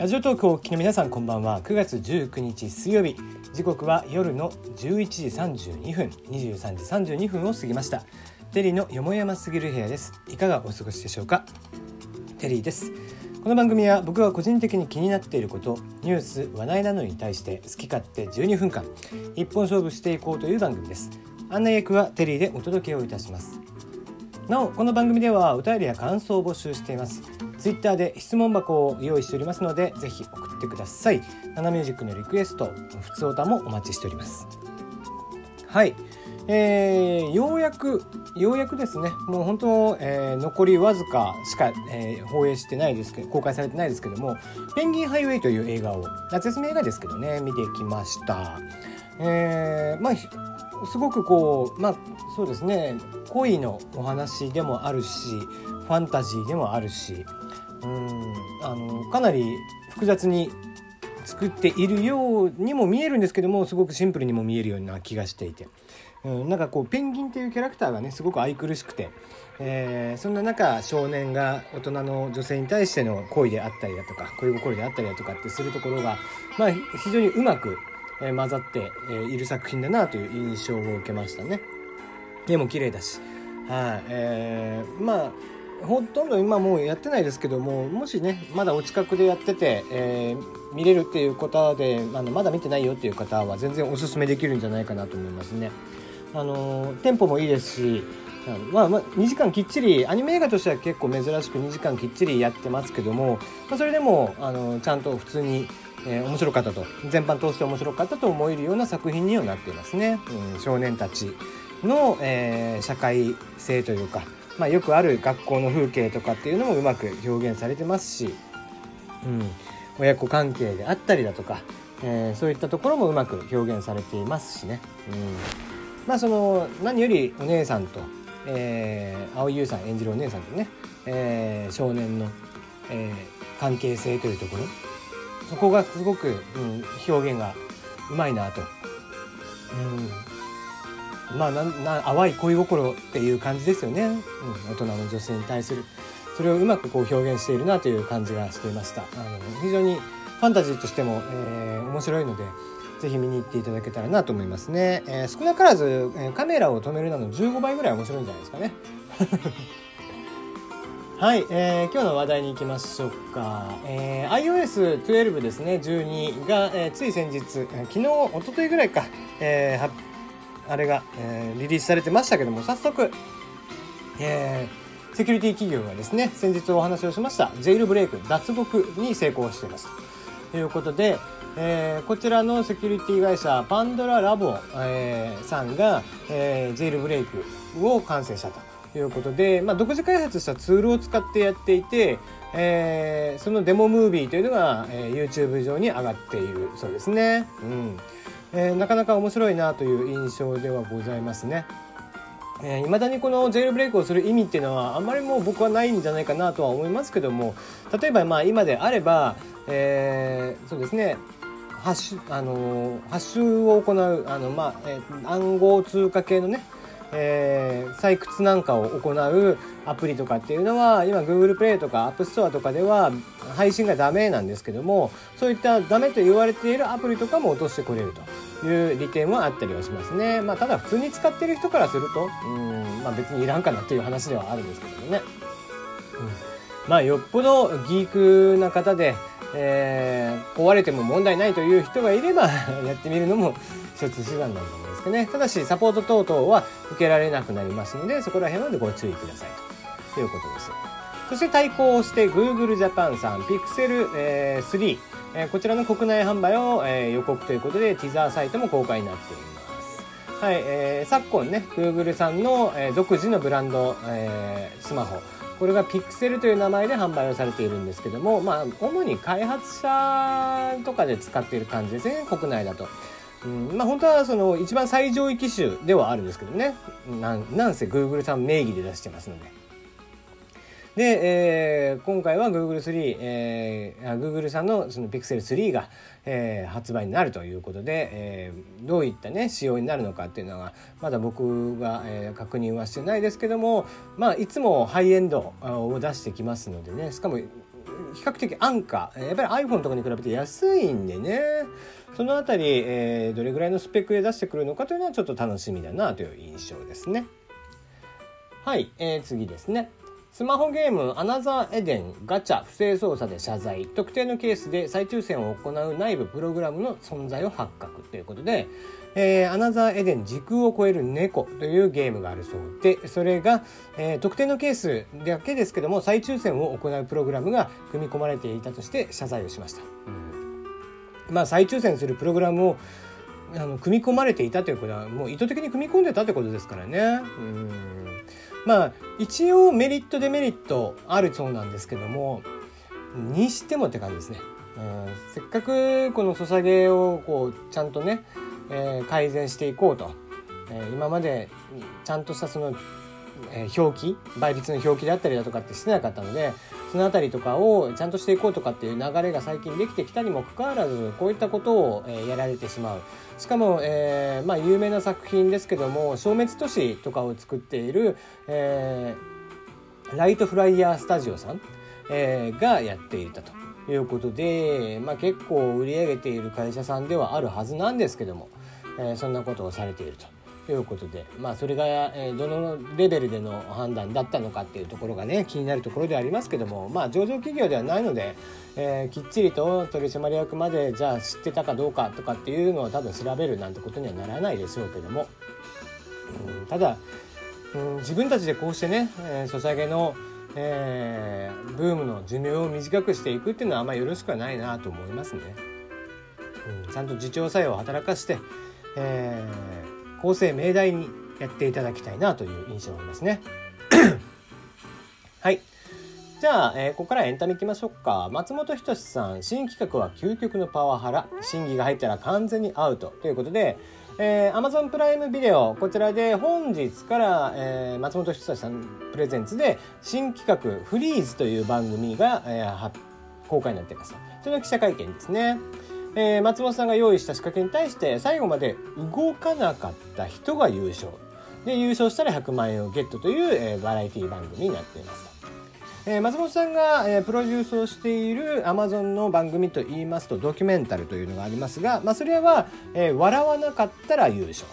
ラジオ投稿をお聞きの皆さんこんばんは。9月19日水曜日。時刻は夜の11時32分23時32分を過ぎました。テリーのよもやますぎる部屋です。いかがお過ごしでしょうか？テリーです。この番組は僕が個人的に気になっていることニュース話題などに対して好き勝手12分間一本勝負していこうという番組です。案内役はテリーでお届けをいたします。なおこの番組ではお便りや感想を募集しています。ツイッターで質問箱を用意しておりますのでぜひ送ってください。ナナミュージックのリクエストふつおたもお待ちしております。はい。えー、ようやくようやくですね。もう本当、えー、残りわずかしか、えー、放映してないですけど公開されてないですけども「ペンギンハイウェイ」という映画を夏休み映画ですけどね見てきました。えー、まあすごくこうまあそうですね恋のお話でもあるしファンタジーでもあるしうんあのかなり複雑に作っているようにも見えるんですけどもすごくシンプルにも見えるような気がしていて、うん、なんかこうペンギンっていうキャラクターがねすごく愛くるしくて、えー、そんな中少年が大人の女性に対しての恋であったりだとか恋心であったりだとかってするところが、まあ、非常にうまくえ混ざっている作品だなという印象を受けましたね。絵も綺麗だし、はい、えー、まあほとんど今もうやってないですけどももしねまだお近くでやってて、えー、見れるっていう方であのまだ見てないよっていう方は全然おすすめできるんじゃないかなと思いますね。あのテンポもいいですしまあ、まあ、2時間きっちりアニメ映画としては結構珍しく2時間きっちりやってますけども、まあ、それでもあのちゃんと普通に、えー、面白かったと。全般通して面白かったと思えるような作品にはなっていますね。うん、少年たちの、えー、社会性というかまあ、よくある学校の風景とかっていうのもうまく表現されてますし、うん、親子関係であったりだとか、えー、そういったところもうまく表現されていますしね、うん、まあその何よりお姉さんと、えー、青井優さん演じるお姉さんとね、えー、少年の、えー、関係性というところ。そこがすごく、うん、表現がうまいなと、うん、まあなな淡い恋心っていう感じですよね、うん、大人の女性に対する。それをうまくこう表現しているなという感じがしていました。あの非常にファンタジーとしても、えー、面白いのでぜひ見に行っていただけたらなと思いますね、えー、少なからず、え、カメラを止めるなの15倍ぐらい面白いんじゃないですかね。はい、えー、今日の話題に行きましょうか、えー、iOS12 ですね12が、えー、つい先日昨日一昨日ぐらいか、えー、発あれが、えー、リリースされてましたけども早速、えー、セキュリティ企業がですね先日お話をしましたジェイルブレイク脱獄に成功しています。ということで、えー、こちらのセキュリティ会社パンドララボ、えー、さんが、えー、ジェイルブレイクを完成したと。いうことで、まあ、独自開発したツールを使ってやっていて、えー、そのデモムービーというのが、えー、YouTube 上に上がっているそうですね。うんえー、なかなか面白いなという印象ではございますね。えー、だにこのジェルブレイクをする意味っていうのはあんまりもう僕はないんじゃないかなとは思いますけども例えばまあ今であれば、えー、そうですねハッシュ、あのー、ハッシュを行うあの、まあえー、暗号通貨系のねえー、採掘なんかを行うアプリとかっていうのは今 Google プレイとか App Store とかでは配信がダメなんですけどもそういったダメと言われているアプリとかも落としてくれるという利点はあったりはしますね。まあ、ただ普通に使ってる人からするとうん、まあ、別にいらんかなっていう話ではあるんですけどもね。うん、まあよっぽどギークな方で、えー、壊れても問題ないという人がいれば やってみるのも一つ手段なんだですかね。ただし、サポート等々は受けられなくなりますので、そこら辺までご注意くださいということです。そして対抗して Google Japan さん、Pixel、3、え、こちらの国内販売を、え、予告ということで、ティザーサイトも公開になっています。はい、えー、昨今ね、Google さんの、えー、独自のブランド、えー、スマホ、これが Pixel という名前で販売をされているんですけども、まあ、主に開発者とかで使っている感じですね、国内だと。うん、まあ本当はその一番最上位機種ではあるんですけどね。なんなんせ Google さん名義で出してますので。で、えー、今回は Google3、えー、Google さんのその Pixel3 が、えー、発売になるということで、えー、どういったね仕様になるのかっていうのはまだ僕が、えー、確認はしてないですけどもまあいつもハイエンドを出してきますのでね。しかも比較的安価。やっぱり iPhone とかに比べて安いんでね。その辺り、えー、どれぐらいのスペックで出してくるのかというのはちょっと楽しみだなという印象ですね。はい、えー、次ですね。スマホゲームアナザーエデンガチャ不正操作で謝罪。特定のケースで再抽選を行う内部プログラムの存在を発覚ということで、えー、アナザーエデン時空を超える猫というゲームがあるそうでそれが、えー、特定のケースだけですけども再抽選を行うプログラムが組み込まれていたとして謝罪をしました、うん、まあ再抽選するプログラムをあの組み込まれていたということはもう意図的に組み込んでたってことですからね。うんまあ一応メリットデメリットあるそうなんですけどもにしてもって感じですね。うん、せっかくこのソサゲをこうちゃんとね、えー、改善していこうと、えー、今までちゃんとしたそのえー、表記倍率の表記であったりだとかってしてなかったのでその辺りとかをちゃんとしていこうとかっていう流れが最近できてきたにもかかわらずこういったことを、え、やられてしまうしかも、えー、まあ、有名な作品ですけども消滅都市とかを作っている、えライトフライヤースタジオさん、えがやっていたということで、まあ、結構売り上げている会社さんではあるはずなんですけども、えそんなことをされていると。ということで、まあ、それが、えどのレベルでの判断だったのかっていうところがね気になるところではありますけども、まあ、上場企業ではないので、えー、きっちりと取締役までじゃあ知ってたかどうかとかっていうのは多分調べるなんてことにはならないでしょうけども、うん、ただ、うん、自分たちでこうしてね、えー、ソシャゲのえー、ブームの寿命を短くしていくっていうのはあんまりよろしくはないなと思いますね。うん、ちゃんと自重作用を働かして、えー、構成命題にやっていただきたいなという印象がありますね。はい。じゃあ、えー、ここからエンタメいきましょうか。松本人志さん、新企画は究極のパワハラ。審議が入ったら完全にアウト。ということで、えー、Amazon プライムビデオ、こちらで本日から、えー、松本人志さんプレゼンツで新企画フリーズという番組が、えー、公開になっています。その記者会見ですね。えー、松本さんが用意した仕掛けに対して最後まで動かなかった人が優勝で優勝したら100万円をゲットという、えー、バラエティ番組になっています。えー、松本さんが、えー、プロデュースをしているアマゾンの番組といいますとドキュメンタルというのがありますが、まあ、それは、えー、笑わなかったら優勝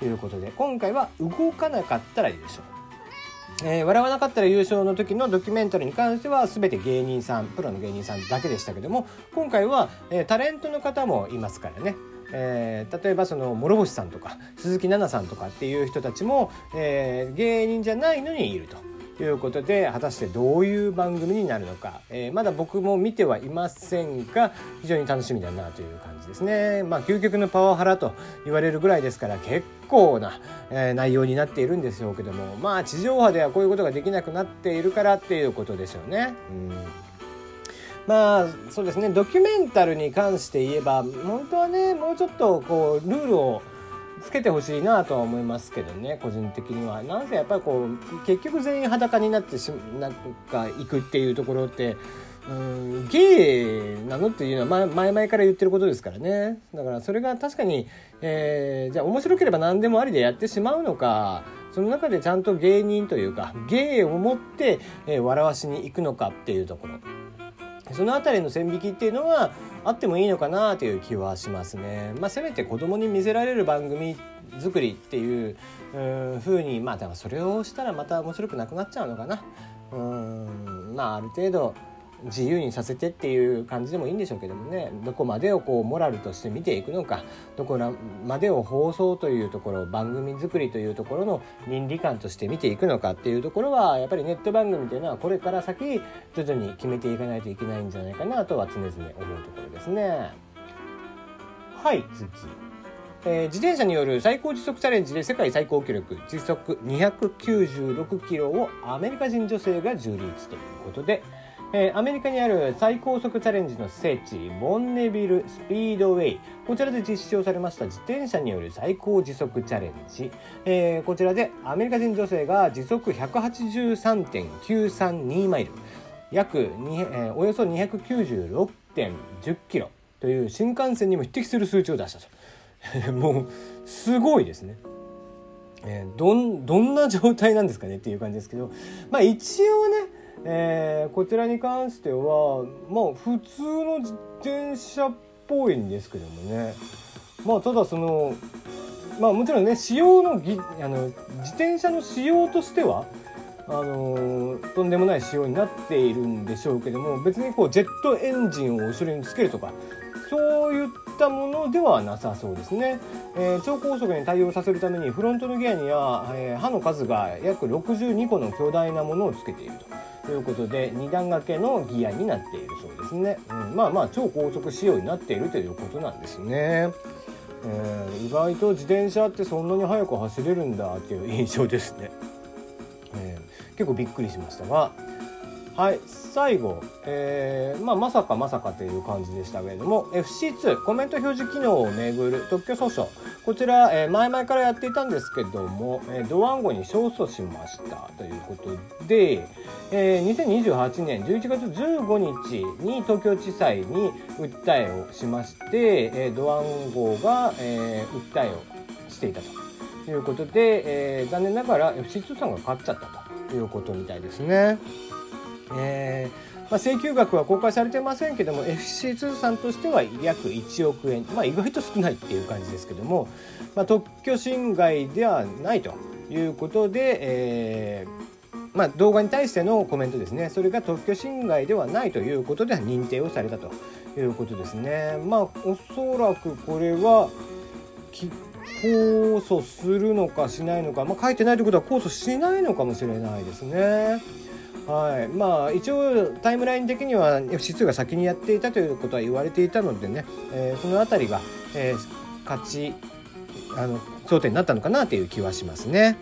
ということで今回は動かなかったら優勝えー、笑わなかったら優勝の時のドキュメンタリーに関しては全て芸人さんプロの芸人さんだけでしたけども今回は、えー、タレントの方もいますからねえー、例えばその諸星さんとか鈴木奈々さんとかっていう人たちも、え、芸人じゃないのにいると。ということで果たしてどういう番組になるのか、えー、まだ僕も見てはいませんが非常に楽しみだなという感じですね。まあ究極のパワハラと言われるぐらいですから結構な、えー、内容になっているんでしょうけどもまあ地上波ではこういうことができなくなっているからっていうことでしょうね。うんまあそうですねドキュメンタルに関して言えば本当はねもうちょっとこうルールをつけてほしいなとは思いますけどね個人的には。なんせやっぱりこう結局全員裸になってしなんか行くっていうところってうんゲイなのっていうのは前々から言ってることですからね。だからそれが確かに、えー、じゃあ面白ければ何でもありでやってしまうのかその中でちゃんと芸人というか芸を持って、えー、笑わしに行くのかっていうところ。その辺りの線引きっていうのはあってもいいのかなという気はしますね。まあ、せめて子供に見せられる番組作りっていうふうにまあだからそれをしたらまた面白くなくなっちゃうのかな。うんまあある程度自由にさせてっていう感じでもいいんでしょうけどもねどこまでをこうモラルとして見ていくのかどこまでを放送というところ番組作りというところの倫理観として見ていくのかっていうところはやっぱりネット番組というのはこれから先徐々に決めていかないといけないんじゃないかなとは常々思うところですね。はい次。えー、自転車による最高時速チャレンジで世界最高記録時速296キロをアメリカ人女性が樹立ということで、えー、アメリカにある最高速チャレンジの聖地ボンネビルスピードウェイ。こちらで実施されました自転車による最高時速チャレンジ、えー、こちらでアメリカ人女性が時速183.932マイル。約2、えー、およそ296.10キロ。という新幹線にも匹敵する数値を出したと。もうすごいですね。えー、どんどんな状態なんですかねっていう感じですけど。まあ一応ねえー、こちらに関してはまあ普通の自転車っぽいんですけどもね。まあただそのまあもちろんね仕様のぎあの自転車の仕様としてはあのー、とんでもない仕様になっているんでしょうけども別にこうジェットエンジンを後ろにつけるとかそういったものではなさそうですね、えー、超高速に対応させるためにフロントのギアには、えー、刃の数が約62個の巨大なものをつけていると。ということで2段掛けのギアになっているそうですね、うん、まあまあ超高速仕様になっているということなんですね。えー、意外と自転車ってそんなに速く走れるんだっていう印象ですね、えー、結構びっくりしましたが。はい最後、えーまあ、まさかまさかという感じでしたけれども FC2 コメント表示機能をめぐる特許訴訟。こちら、え、前々からやっていたんですけども、え、ドワンゴに勝訴しましたということで、えー、2028年11月15日に東京地裁に訴えをしまして、え、ドワンゴが、え、訴えをしていたということで、え、残念ながら FC2 さんが勝っちゃったということみたいですね。えーまあ、請求額は公開されてませんけども FC2 さんとしては約1億円、まあ、意外と少ないっていう感じですけども、まあ、特許侵害ではないということで、えーまあ、動画に対してのコメントですねそれが特許侵害ではないということで認定をされたということですね。まあ、おそらくこれは控訴するのかしないのか、まあ、書いてないということは控訴しないのかもしれないですね。はいまあ、一応タイムライン的には FC2 が先にやっていたということは言われていたのでね、えー、その辺りが、えー、勝ちあの争点になったのかなという気はしますね。